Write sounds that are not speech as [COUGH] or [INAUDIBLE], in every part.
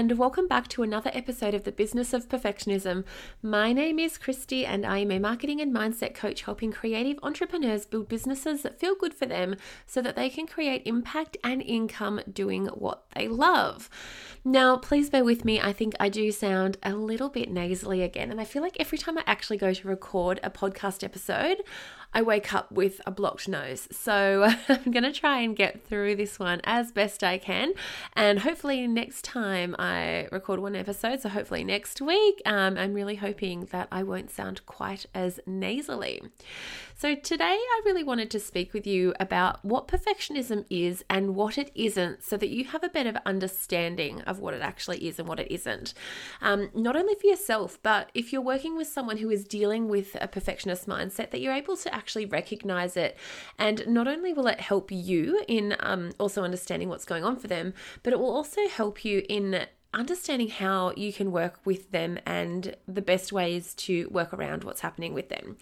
and welcome back to another episode of the Business of Perfectionism. My name is Kristy, and I am a marketing and mindset coach helping creative entrepreneurs build businesses that feel good for them so that they can create impact and income doing what they love. Now, please bear with me. I think I do sound a little bit nasally again, and I feel like every time I actually go to record a podcast episode, I wake up with a blocked nose. So [LAUGHS] I'm going to try and get through this one as best I can. And hopefully, next time I record one episode, so hopefully next week, um, I'm really hoping that I won't sound quite as nasally. So, today I really wanted to speak with you about what perfectionism is and what it isn't so that you have a better understanding of what it actually is and what it isn't. Um, not only for yourself, but if you're working with someone who is dealing with a perfectionist mindset, that you're able to actually recognize it. And not only will it help you in um, also understanding what's going on for them, but it will also help you in understanding how you can work with them and the best ways to work around what's happening with them.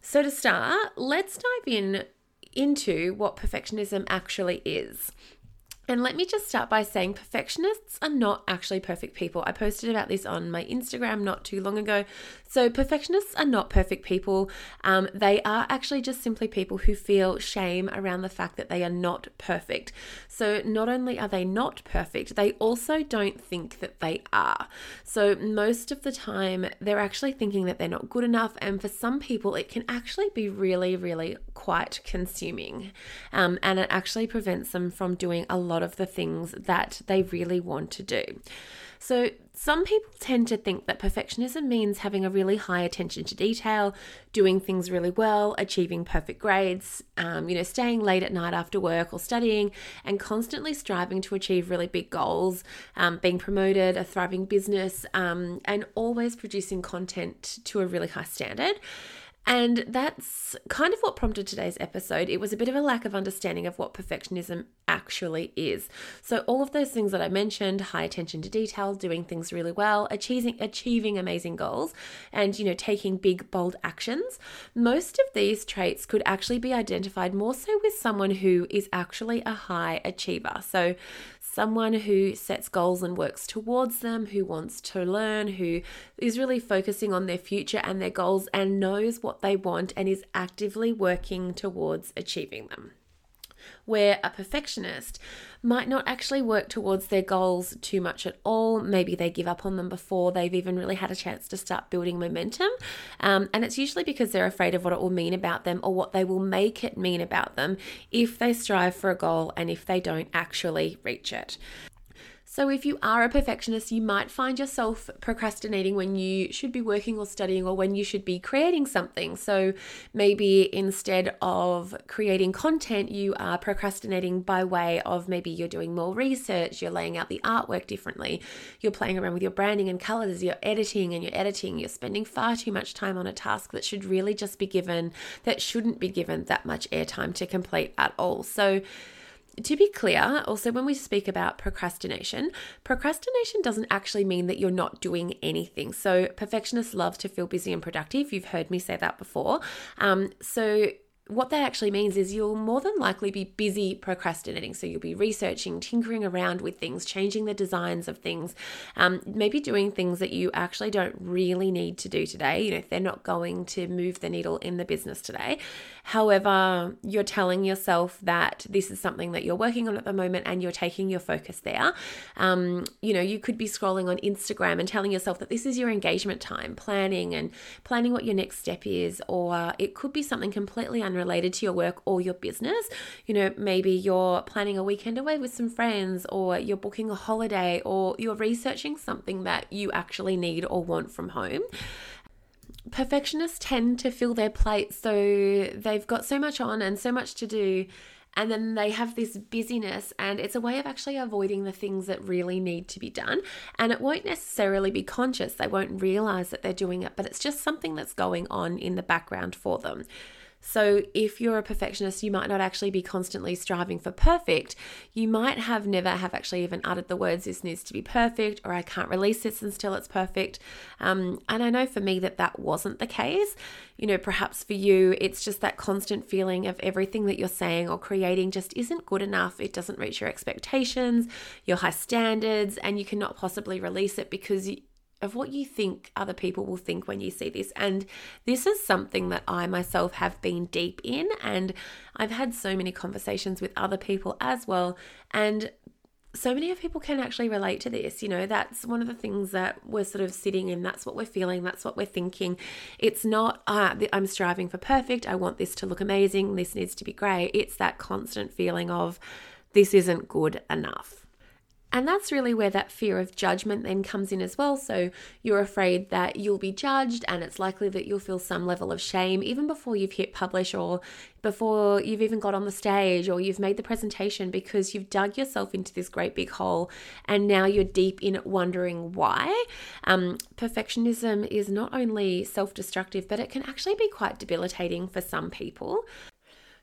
So, to start, let's dive in into what perfectionism actually is. And let me just start by saying perfectionists are not actually perfect people. I posted about this on my Instagram not too long ago. So, perfectionists are not perfect people. Um, they are actually just simply people who feel shame around the fact that they are not perfect. So, not only are they not perfect, they also don't think that they are. So, most of the time, they're actually thinking that they're not good enough. And for some people, it can actually be really, really quite consuming. Um, and it actually prevents them from doing a lot of the things that they really want to do. So, some people tend to think that perfectionism means having a really high attention to detail, doing things really well, achieving perfect grades, um, you know, staying late at night after work or studying, and constantly striving to achieve really big goals, um, being promoted, a thriving business, um, and always producing content to a really high standard. And that's kind of what prompted today's episode. It was a bit of a lack of understanding of what perfectionism actually is. So all of those things that I mentioned, high attention to detail, doing things really well, achieving achieving amazing goals, and you know, taking big bold actions, most of these traits could actually be identified more so with someone who is actually a high achiever. So someone who sets goals and works towards them, who wants to learn, who is really focusing on their future and their goals and knows what they want and is actively working towards achieving them where a perfectionist might not actually work towards their goals too much at all. Maybe they give up on them before they've even really had a chance to start building momentum. Um, and it's usually because they're afraid of what it will mean about them or what they will make it mean about them if they strive for a goal and if they don't actually reach it. So, if you are a perfectionist, you might find yourself procrastinating when you should be working or studying or when you should be creating something. So, maybe instead of creating content, you are procrastinating by way of maybe you're doing more research, you're laying out the artwork differently, you're playing around with your branding and colors, you're editing and you're editing, you're spending far too much time on a task that should really just be given, that shouldn't be given that much airtime to complete at all. So, to be clear, also when we speak about procrastination, procrastination doesn't actually mean that you're not doing anything. So, perfectionists love to feel busy and productive. You've heard me say that before. Um, so, what that actually means is you'll more than likely be busy procrastinating. So you'll be researching, tinkering around with things, changing the designs of things, um, maybe doing things that you actually don't really need to do today. You know, if they're not going to move the needle in the business today. However, you're telling yourself that this is something that you're working on at the moment and you're taking your focus there. Um, you know, you could be scrolling on Instagram and telling yourself that this is your engagement time, planning and planning what your next step is, or it could be something completely unrelated related to your work or your business. You know, maybe you're planning a weekend away with some friends, or you're booking a holiday, or you're researching something that you actually need or want from home. Perfectionists tend to fill their plate so they've got so much on and so much to do and then they have this busyness and it's a way of actually avoiding the things that really need to be done. And it won't necessarily be conscious. They won't realize that they're doing it but it's just something that's going on in the background for them So, if you're a perfectionist, you might not actually be constantly striving for perfect. You might have never have actually even uttered the words, This needs to be perfect, or I can't release this until it's perfect. Um, and I know for me that that wasn't the case. You know, perhaps for you, it's just that constant feeling of everything that you're saying or creating just isn't good enough. It doesn't reach your expectations, your high standards, and you cannot possibly release it because of what you think other people will think when you see this. And this is something that I myself have been deep in, and I've had so many conversations with other people as well. And so many of people can actually relate to this. You know, that's one of the things that we're sort of sitting in. That's what we're feeling. That's what we're thinking. It's not, uh, I'm striving for perfect. I want this to look amazing. This needs to be great. It's that constant feeling of, this isn't good enough. And that's really where that fear of judgment then comes in as well. So you're afraid that you'll be judged, and it's likely that you'll feel some level of shame even before you've hit publish or before you've even got on the stage or you've made the presentation because you've dug yourself into this great big hole and now you're deep in it wondering why. Um, perfectionism is not only self destructive, but it can actually be quite debilitating for some people.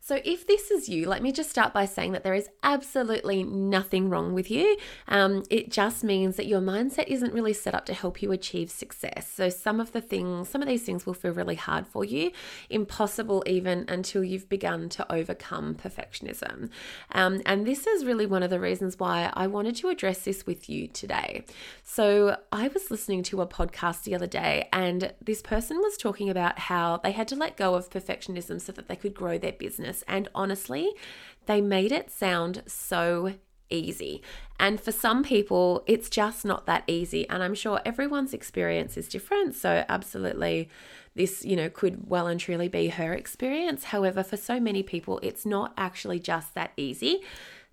So, if this is you, let me just start by saying that there is absolutely nothing wrong with you. Um, it just means that your mindset isn't really set up to help you achieve success. So, some of the things, some of these things will feel really hard for you, impossible even until you've begun to overcome perfectionism. Um, and this is really one of the reasons why I wanted to address this with you today. So, I was listening to a podcast the other day, and this person was talking about how they had to let go of perfectionism so that they could grow their business business. And honestly, they made it sound so easy. And for some people, it's just not that easy. And I'm sure everyone's experience is different. So, absolutely, this, you know, could well and truly be her experience. However, for so many people, it's not actually just that easy.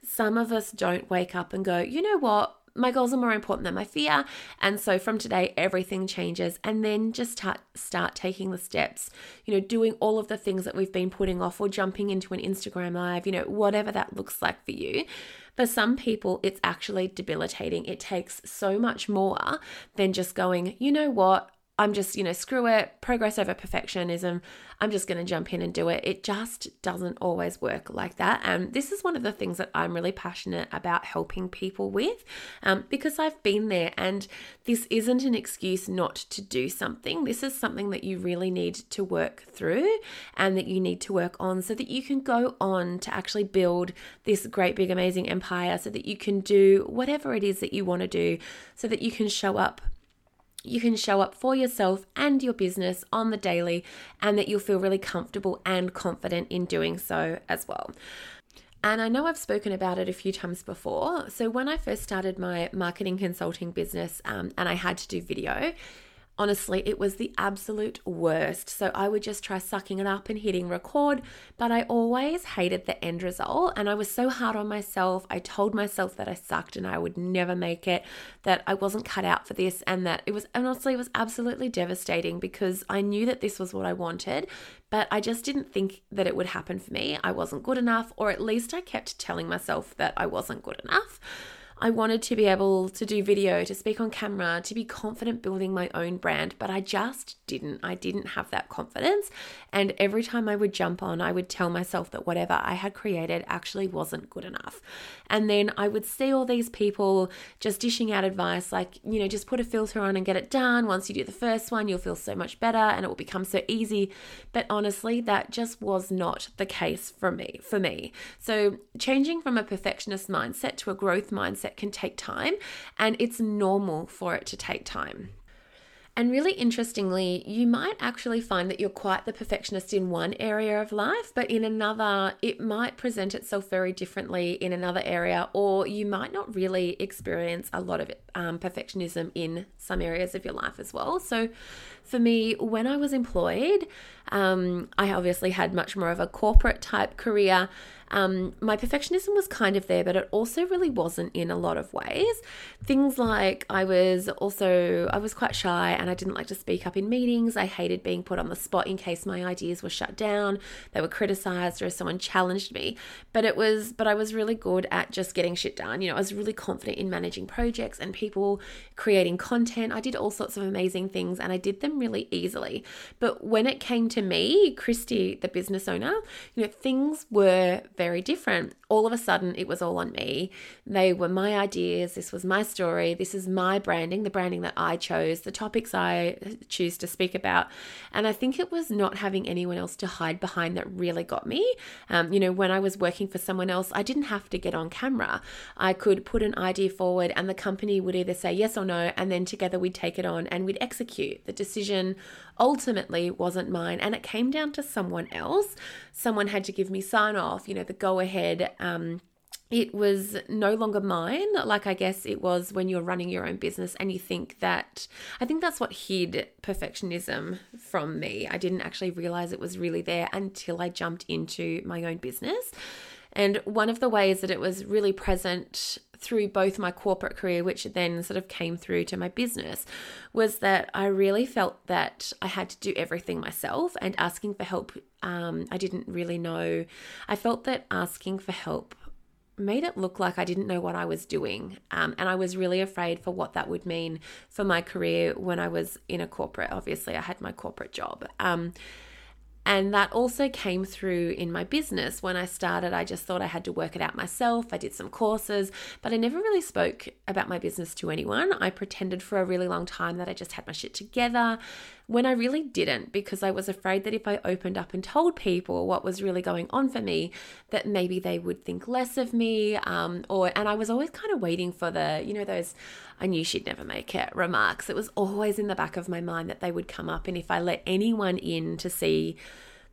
Some of us don't wake up and go, you know what? My goals are more important than my fear. And so from today, everything changes. And then just start, start taking the steps, you know, doing all of the things that we've been putting off or jumping into an Instagram live, you know, whatever that looks like for you. For some people, it's actually debilitating. It takes so much more than just going, you know what? I'm just, you know, screw it, progress over perfectionism. I'm just going to jump in and do it. It just doesn't always work like that. And this is one of the things that I'm really passionate about helping people with um, because I've been there and this isn't an excuse not to do something. This is something that you really need to work through and that you need to work on so that you can go on to actually build this great, big, amazing empire so that you can do whatever it is that you want to do so that you can show up you can show up for yourself and your business on the daily, and that you'll feel really comfortable and confident in doing so as well. And I know I've spoken about it a few times before. So, when I first started my marketing consulting business um, and I had to do video, Honestly, it was the absolute worst. So I would just try sucking it up and hitting record, but I always hated the end result. And I was so hard on myself. I told myself that I sucked and I would never make it, that I wasn't cut out for this, and that it was honestly, it was absolutely devastating because I knew that this was what I wanted, but I just didn't think that it would happen for me. I wasn't good enough, or at least I kept telling myself that I wasn't good enough. I wanted to be able to do video, to speak on camera, to be confident building my own brand, but I just didn't. I didn't have that confidence. And every time I would jump on, I would tell myself that whatever I had created actually wasn't good enough. And then I would see all these people just dishing out advice like, you know, just put a filter on and get it done. Once you do the first one, you'll feel so much better and it will become so easy. But honestly, that just was not the case for me, for me. So changing from a perfectionist mindset to a growth mindset can take time and it's normal for it to take time. And really interestingly, you might actually find that you're quite the perfectionist in one area of life, but in another, it might present itself very differently in another area, or you might not really experience a lot of um, perfectionism in some areas of your life as well. So, for me, when I was employed, um, I obviously had much more of a corporate type career. Um, my perfectionism was kind of there, but it also really wasn't in a lot of ways. Things like I was also I was quite shy and I didn't like to speak up in meetings. I hated being put on the spot in case my ideas were shut down, they were criticized, or if someone challenged me. But it was but I was really good at just getting shit done. You know, I was really confident in managing projects and people, creating content. I did all sorts of amazing things and I did them really easily. But when it came to me, Kristy, the business owner, you know, things were very different. All of a sudden, it was all on me. They were my ideas. This was my story. This is my branding, the branding that I chose, the topics I choose to speak about. And I think it was not having anyone else to hide behind that really got me. Um, you know, when I was working for someone else, I didn't have to get on camera. I could put an idea forward, and the company would either say yes or no, and then together we'd take it on and we'd execute. The decision ultimately wasn't mine, and it came down to someone else. Someone had to give me sign off, you know, go ahead. Um, it was no longer mine, like I guess it was when you're running your own business and you think that I think that's what hid perfectionism from me. I didn't actually realize it was really there until I jumped into my own business. And one of the ways that it was really present through both my corporate career, which then sort of came through to my business, was that I really felt that I had to do everything myself and asking for help. Um, I didn't really know. I felt that asking for help made it look like I didn't know what I was doing. Um, and I was really afraid for what that would mean for my career when I was in a corporate. Obviously, I had my corporate job. Um, and that also came through in my business. When I started, I just thought I had to work it out myself. I did some courses, but I never really spoke about my business to anyone. I pretended for a really long time that I just had my shit together when I really didn't because I was afraid that if I opened up and told people what was really going on for me, that maybe they would think less of me. Um, or and I was always kind of waiting for the, you know, those I knew she'd never make it remarks. It was always in the back of my mind that they would come up. And if I let anyone in to see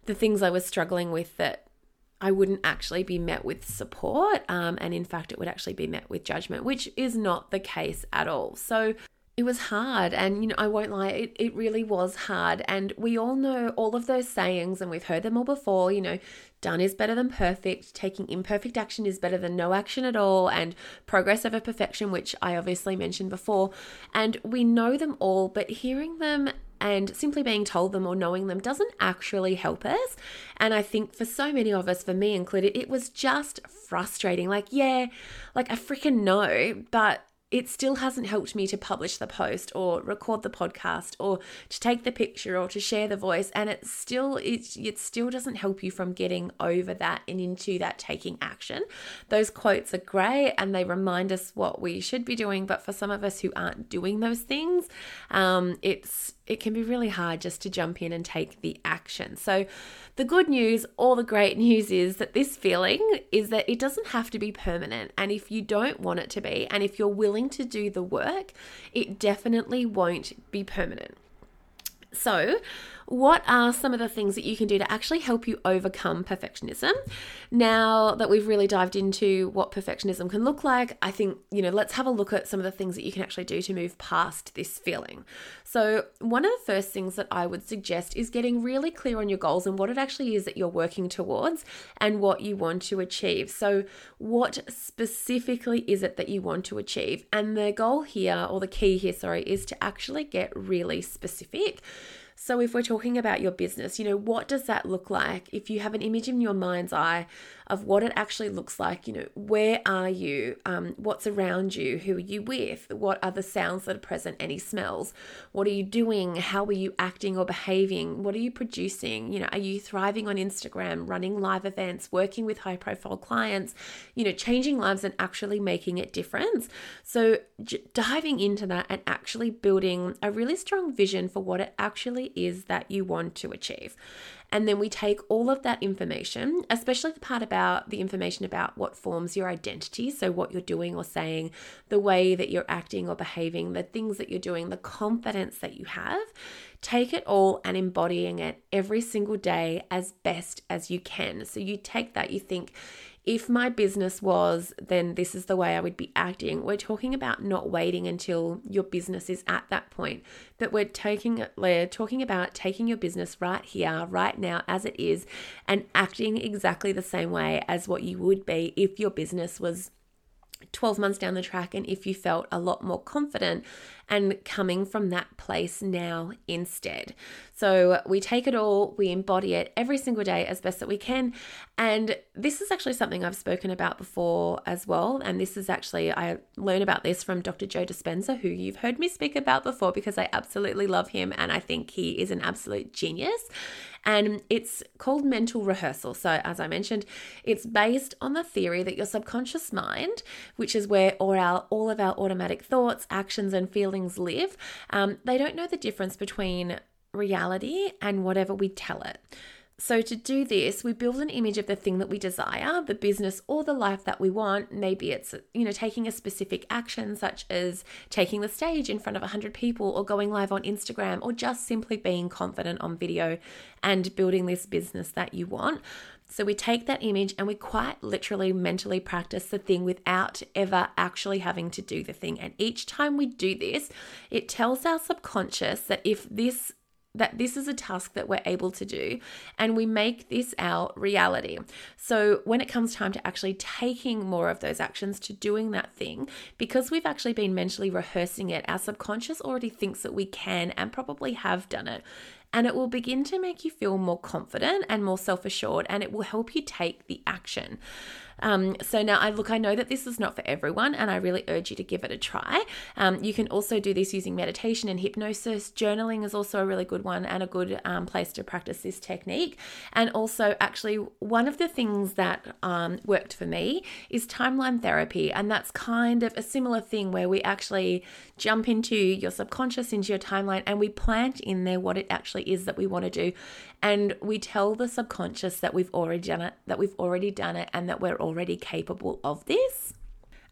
the things I was struggling with, that I wouldn't actually be met with support. Um, and in fact, it would actually be met with judgment, which is not the case at all. So, it was hard and you know i won't lie it, it really was hard and we all know all of those sayings and we've heard them all before you know done is better than perfect taking imperfect action is better than no action at all and progress over perfection which i obviously mentioned before and we know them all but hearing them and simply being told them or knowing them doesn't actually help us. And I think for so many of us, for me included, it was just frustrating. Like, yeah, like I freaking know, but it still hasn't helped me to publish the post or record the podcast or to take the picture or to share the voice. And it still it, it still doesn't help you from getting over that and into that taking action. Those quotes are great and they remind us what we should be doing. But for some of us who aren't doing those things um, it's it can be really hard just to jump in and take the action. So, the good news or the great [LAUGHS] news is that this feeling is that it doesn't have to be permanent. And if you don't want it to be, and if you're willing to do the work, it definitely won't be permanent. So, what are some of the things that you can do to actually help you overcome perfectionism? Now that we've really dived into what perfectionism can look like, I think, you know, let's have a look at some of the things that you can actually do to move past this feeling. So, one of the first things that I would suggest is getting really clear on your goals and what it actually is that you're working towards and what you want to achieve. So, what specifically is it that you want to achieve? And the goal here, or the key here, sorry, is to actually get really specific. So, if we're talking about your business, you know, what does that look like? If you have an image in your mind's eye of what it actually looks like. You know, where are you? Um, what's around you? Who are you with? What are the sounds that are present? Any smells? What are you doing? How are you acting or behaving? What are you producing? You know, are you thriving on Instagram, running live events, working with high profile clients? You know, changing lives and actually making a difference. So, diving into that and actually building a really strong vision for what it actually is that you want to achieve. And then we take all of that information, especially the part about the information about what forms your identity. So, what you're doing or saying, the way that you're acting or behaving, the things that you're doing, the confidence that you have. Take it all and embodying it every single day as best as you can. So, you take that, you think, if my business was, then this is the way I would be acting. We're talking about not waiting until your business is at that point, but we're taking we're talking about taking your business right here, right now as it is and acting exactly the same way as what you would be if your business was 12 months down the track and if you felt a lot more confident and coming from that place now instead. So we take it all, we embody it every single day as best that we can. And this is actually something I've spoken about before as well. And this is actually, I learned about this from Dr. Joe Dispenza, who you've heard me speak about before because I absolutely love him and I think he is an absolute genius. And it's called mental rehearsal. So, as I mentioned, it's based on the theory that your subconscious mind, which is where all our all of our automatic thoughts, actions, and feelings live, um, they don't know the difference between reality and whatever we tell it. So, to do this, we build an image of the thing that we desire, the business or the life that we want. Maybe it's, you know, taking a specific action, such as taking the stage in front of 100 people, or going live on Instagram, or just simply being confident on video and building this business that you want. So, we take that image and we quite literally mentally practice the thing without ever actually having to do the thing. And each time we do this, it tells our subconscious that if this that this is a task that we're able to do and we make this our reality. So when it comes time to actually taking more of those actions to doing that thing, because we've actually been mentally rehearsing it, our subconscious already thinks that we can and probably have done it. And it will begin to make you feel more confident and more self assured, and it will help you take the action. Um, so now I look, I know that this is not for everyone, and I really urge you to give it a try. Um, you can also do this using meditation and hypnosis. Journaling is also a really good one and a good um, place to practice this technique. And also, actually, one of the things that um, worked for me is timeline therapy, and that's kind of a similar thing where we actually jump into your subconscious, into your timeline, and we plant in there what it actually is that we want to do and we tell the subconscious that we've already done it that we've already done it and that we're already capable of this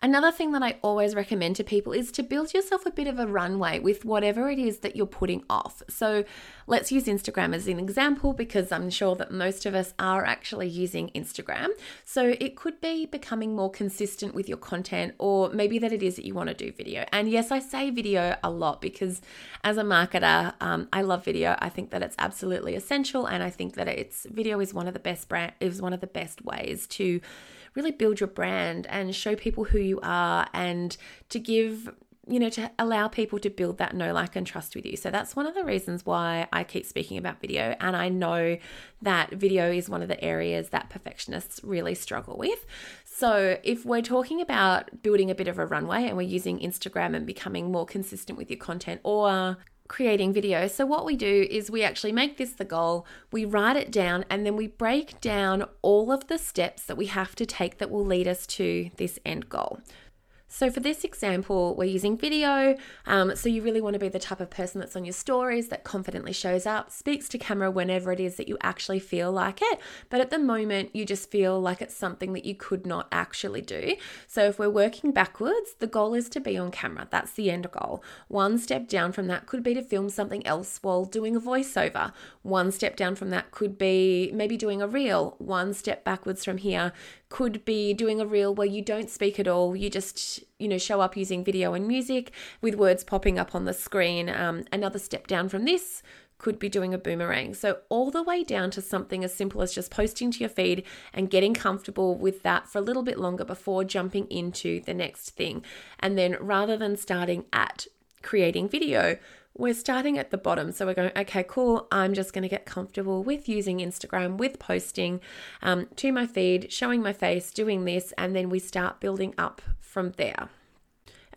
Another thing that I always recommend to people is to build yourself a bit of a runway with whatever it is that you're putting off. So let's use Instagram as an example because I'm sure that most of us are actually using Instagram. So it could be becoming more consistent with your content, or maybe that it is that you want to do video. And yes, I say video a lot because as a marketer, um, I love video. I think that it's absolutely essential, and I think that it's video is one of the best brand is one of the best ways to really build your brand and show people who you are and to give you know, to allow people to build that know, like, and trust with you. So that's one of the reasons why I keep speaking about video. And I know that video is one of the areas that perfectionists really struggle with. So if we're talking about building a bit of a runway and we're using Instagram and becoming more consistent with your content or creating videos. So, what we do is we actually make this the goal, we write it down, and then we break down all of the steps that we have to take that will lead us to this end goal. So, for this example, we're using video. Um, so, you really want to be the type of person that's on your stories that confidently shows up, speaks to camera whenever it is that you actually feel like it. But at the moment, you just feel like it's something that you could not actually do. So, if we're working backwards, the goal is to be on camera. That's the end goal. One step down from that could be to film something else while doing a voiceover. One step down from that could be maybe doing a reel. One step backwards from here could be doing a reel where you don't speak at all. You just, you know, show up using video and music with words popping up on the screen. Um, another step down from this could be doing a boomerang. So, all the way down to something as simple as just posting to your feed and getting comfortable with that for a little bit longer before jumping into the next thing. And then rather than starting at creating video, we're starting at the bottom. So we're going, okay, cool. I'm just going to get comfortable with using Instagram, with posting um, to my feed, showing my face, doing this, and then we start building up from there.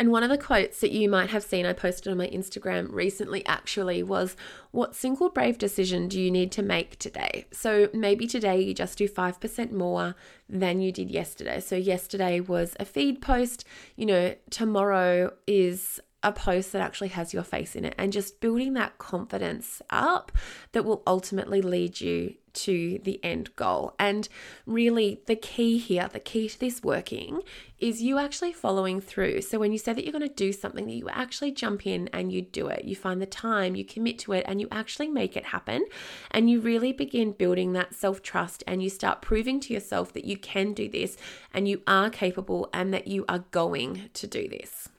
And one of the quotes that you might have seen I posted on my Instagram recently actually was what single brave decision do you need to make today? So maybe today you just do 5% more than you did yesterday. So yesterday was a feed post, you know, tomorrow is a post that actually has your face in it and just building that confidence up that will ultimately lead you to the end goal. And really, the key here, the key to this working is you actually following through. So, when you say that you're going to do something, that you actually jump in and you do it, you find the time, you commit to it, and you actually make it happen. And you really begin building that self trust and you start proving to yourself that you can do this and you are capable and that you are going to do this.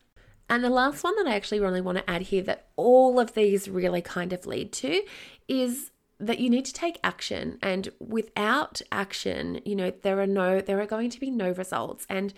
And the last one that I actually really want to add here that all of these really kind of lead to is that you need to take action. And without action you know there are no there are going to be no results. And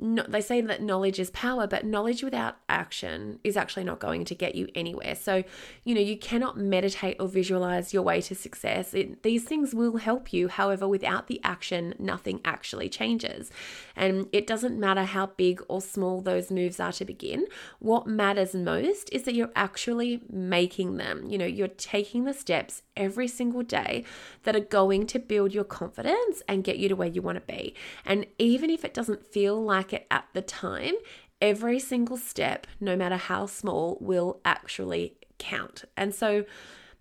no, they say that knowledge is power, but knowledge without action is actually not going to get you anywhere. So, you know, you cannot meditate or visualize your way to success. It, these things will help you. However, without the action, nothing actually changes. And it doesn't matter how big or small those moves are to begin. What matters most is that you're actually making them. You know, you're taking the steps every single day that are going to build your confidence and get you to where you want to be. And even if it doesn't feel like it at the time, every single step, no matter how small, will actually count. And so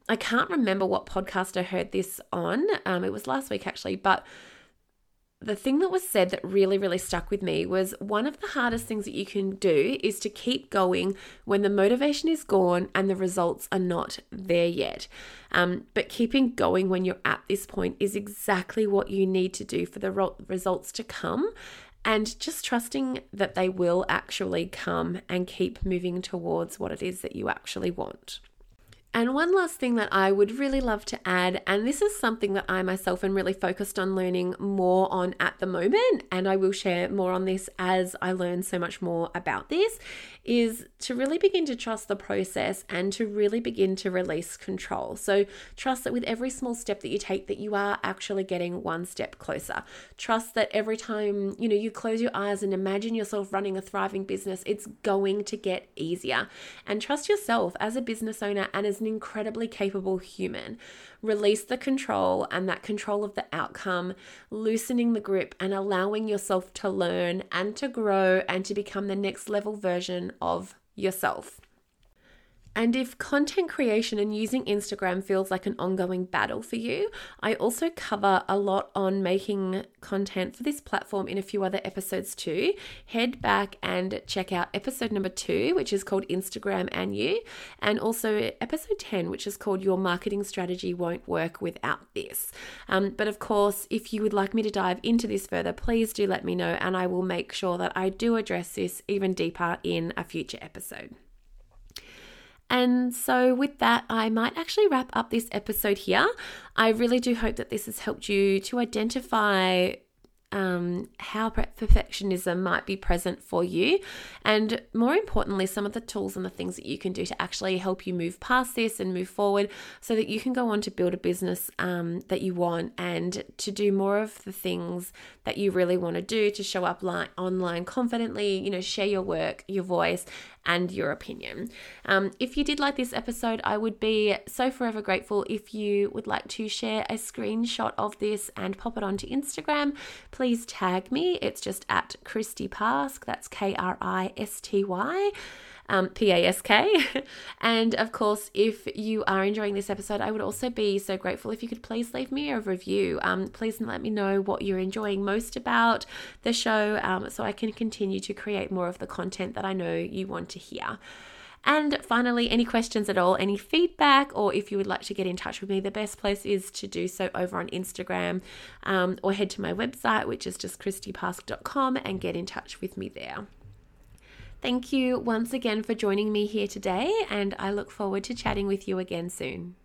I can't remember what podcast I heard this on. Um, it was last week actually, but the thing that was said that really, really stuck with me was one of the hardest things that you can do is to keep going when the motivation is gone and the results are not there yet. Um, but keeping going when you're at this point is exactly what you need to do for the results to come. And just trusting that they will actually come and keep moving towards what it is that you actually want. And one last thing that I would really love to add, and this is something that I myself am really focused on learning more on at the moment, and I will share more on this as I learn so much more about this, is to really begin to trust the process and to really begin to release control. So trust that with every small step that you take that you are actually getting one step closer. Trust that every time, you know, you close your eyes and imagine yourself running a thriving business, it's going to get easier. And trust yourself as a business owner and as an incredibly capable human. Release the control and that control of the outcome, loosening the grip and allowing yourself to learn and to grow and to become the next level version of yourself. And if content creation and using Instagram feels like an ongoing battle for you, I also cover a lot on making content for this platform in a few other episodes too. Head back and check out episode number two, which is called Instagram and You, and also episode 10, which is called Your Marketing Strategy Won't Work Without This. Um, but of course, if you would like me to dive into this further, please do let me know, and I will make sure that I do address this even deeper in a future episode. And so, with that, I might actually wrap up this episode here. I really do hope that this has helped you to identify um, how perfectionism might be present for you, and more importantly, some of the tools and the things that you can do to actually help you move past this and move forward so that you can go on to build a business um, that you want and to do more of the things that you really want to do to show up online confidently, you know, share your work, your voice, and your opinion. Um, if you did like this episode, I would be so forever grateful if you would like to share a screenshot of this and pop it onto Instagram. Please tag me. It's just at Kristy Pask. That's K R I S T Y um, P A S K. [LAUGHS] and of course, if you are enjoying this episode, I would also be so grateful if you could please leave me a review. Um, please let me know what you're enjoying most about the show um, so I can continue to create more of the content that I know you want to hear. And finally, any questions at all, any feedback, or if you would like to get in touch with me, the best place is to do so over on Instagram um, or head to my website, which is just kristypask.com, and get in touch with me there. Thank you once again for joining me here today, and I look forward to chatting with you again soon.